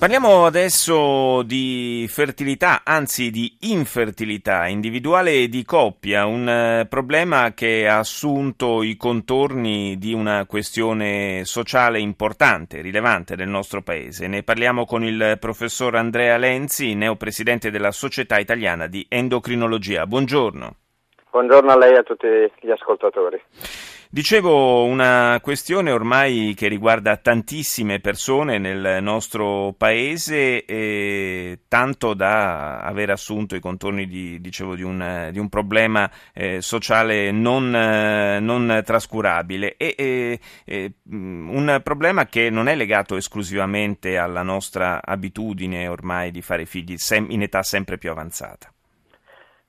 Parliamo adesso di fertilità, anzi di infertilità individuale e di coppia, un eh, problema che ha assunto i contorni di una questione sociale importante, rilevante nel nostro paese. Ne parliamo con il professor Andrea Lenzi, neopresidente della Società Italiana di Endocrinologia. Buongiorno. Buongiorno a lei e a tutti gli ascoltatori. Dicevo una questione ormai che riguarda tantissime persone nel nostro paese, eh, tanto da aver assunto i contorni di, dicevo, di, un, di un, problema eh, sociale non, eh, non, trascurabile e un problema che non è legato esclusivamente alla nostra abitudine ormai di fare figli in età sempre più avanzata.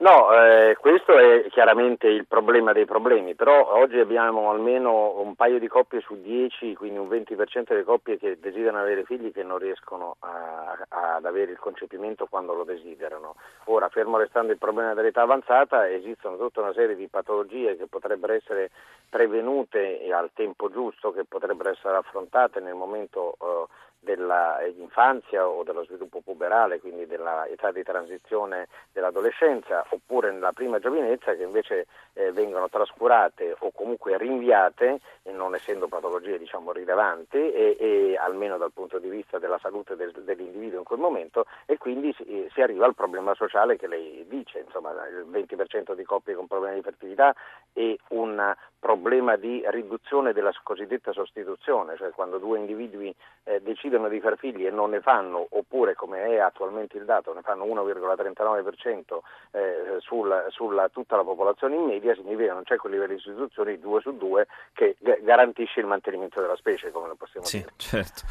No, eh, questo è chiaramente il problema dei problemi, però oggi abbiamo almeno un paio di coppie su 10, quindi un 20% delle coppie che desiderano avere figli che non riescono a, a, ad avere il concepimento quando lo desiderano. Ora, fermo restando il problema dell'età avanzata, esistono tutta una serie di patologie che potrebbero essere prevenute al tempo giusto, che potrebbero essere affrontate nel momento eh, dell'infanzia o dello sviluppo puberale, quindi dell'età di transizione dell'adolescenza, oppure nella prima giovinezza che invece eh, vengono trascurate o comunque rinviate, non essendo patologie diciamo, rilevanti, e, e, almeno dal punto di vista della salute del, dell'individuo in quel momento, e quindi si, si, arriva al problema sociale che lei dice, insomma il 20% di coppie con problemi di fertilità e un problema di riduzione della cosiddetta sostituzione, cioè quando due individui eh, decidono di far figli e non ne fanno, oppure come è attualmente il dato, ne fanno 1,39% eh, sulla, sulla tutta la popolazione in media, significa che non c'è quel livello di sostituzione di 2 su 2 che garantisce il mantenimento della specie, come lo possiamo sì, dire. Certo.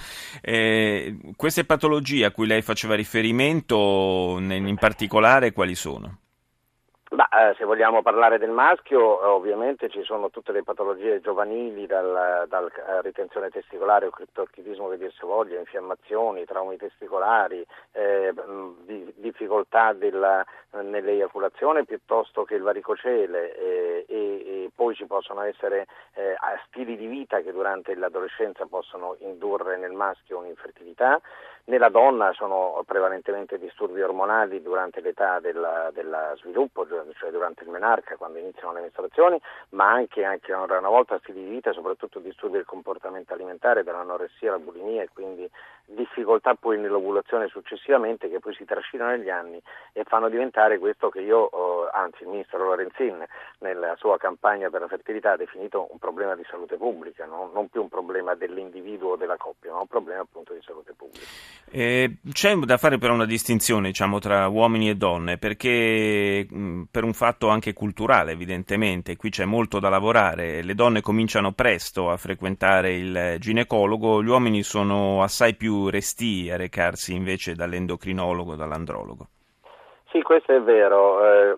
Eh, queste patologie a cui lei faceva riferimento, in particolare, quali sono? Bah, eh, se vogliamo parlare del maschio, eh, ovviamente ci sono tutte le patologie giovanili, dal, dal eh, ritenzione testicolare o criptorchidismo che dir si voglia, infiammazioni, traumi testicolari, eh, di, difficoltà della, nell'eiaculazione piuttosto che il varicocele e, e, poi ci possono essere eh, stili di vita che durante l'adolescenza possono indurre nel maschio un'infertilità. Nella donna sono prevalentemente disturbi ormonali durante l'età del sviluppo, cioè durante il menarca, quando iniziano le mestruazioni, ma anche, anche una volta stili di vita, soprattutto disturbi del comportamento alimentare, dall'anoressia alla bulimia e quindi difficoltà poi nell'ovulazione successivamente che poi si trascinano negli anni e fanno diventare questo che io, anzi il ministro Lorenzin nella sua campagna per la fertilità ha definito un problema di salute pubblica, no? non più un problema dell'individuo o della coppia, ma un problema appunto di salute pubblica. Eh, c'è da fare però una distinzione diciamo, tra uomini e donne perché mh, per un fatto anche culturale evidentemente, qui c'è molto da lavorare, le donne cominciano presto a frequentare il ginecologo, gli uomini sono assai più restii a recarsi invece dall'endocrinologo, dall'andrologo. Sì, questo è vero, eh,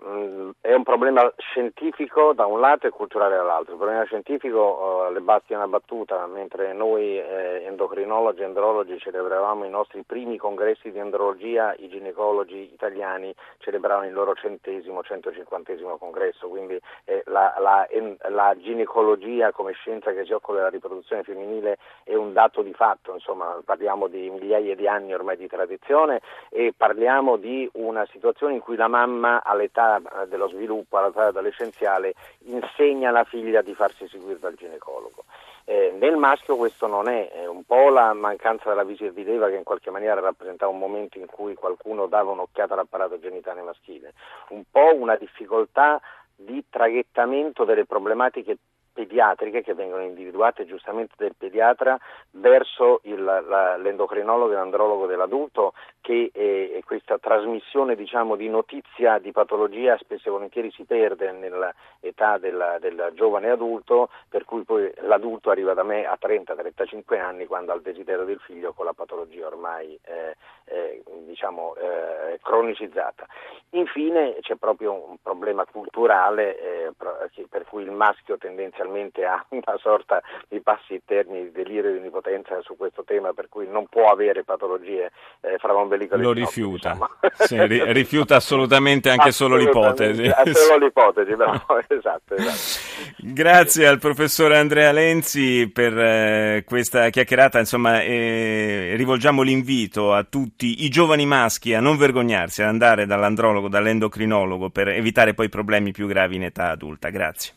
è un problema scientifico da un lato e culturale dall'altro. Il problema scientifico eh, le basti una battuta, mentre noi eh, endocrinologi e andrologi celebravamo i nostri primi congressi di andrologia, i ginecologi italiani celebravano il loro centesimo, centocinquantesimo congresso, quindi eh, la, la, la, ginecologia come scienza che si occupa della riproduzione femminile è un dato di fatto, insomma parliamo di migliaia di anni ormai di tradizione e parliamo di una situazione situazioni in cui la mamma all'età eh, dello sviluppo, all'età adolescenziale, insegna alla figlia di farsi seguire dal ginecologo. Eh, nel maschio questo non è, è un po' la mancanza della visibilità che in qualche maniera rappresentava un momento in cui qualcuno dava un'occhiata all'apparato genitale maschile, un po' una difficoltà di traghettamento delle problematiche pediatriche che vengono individuate giustamente del pediatra verso il, la, l'endocrinologo e l'andrologo dell'adulto che eh, questa trasmissione diciamo, di notizia di patologia spesso e volentieri si perde nell'età del, del, giovane adulto per cui poi l'adulto arriva da me a 30-35 anni quando ha il desiderio del figlio con la patologia ormai eh, eh, diciamo, eh, cronicizzata. Infine c'è proprio un problema culturale eh, per cui il maschio tendenzialmente tendenzialmente ha una sorta di passi interni di delirio di onnipotenza su questo tema, per cui non può avere patologie eh, fravombelicali. Lo rifiuta, diciamo. sì, rifiuta assolutamente anche solo l'ipotesi. Solo l'ipotesi, bravo, esatto, esatto. Grazie al professore Andrea Lenzi per eh, questa chiacchierata, insomma, eh, rivolgiamo l'invito a tutti i giovani maschi a non vergognarsi, ad andare dall'andrologo, dall'endocrinologo per evitare poi problemi più gravi in età adulta. Grazie.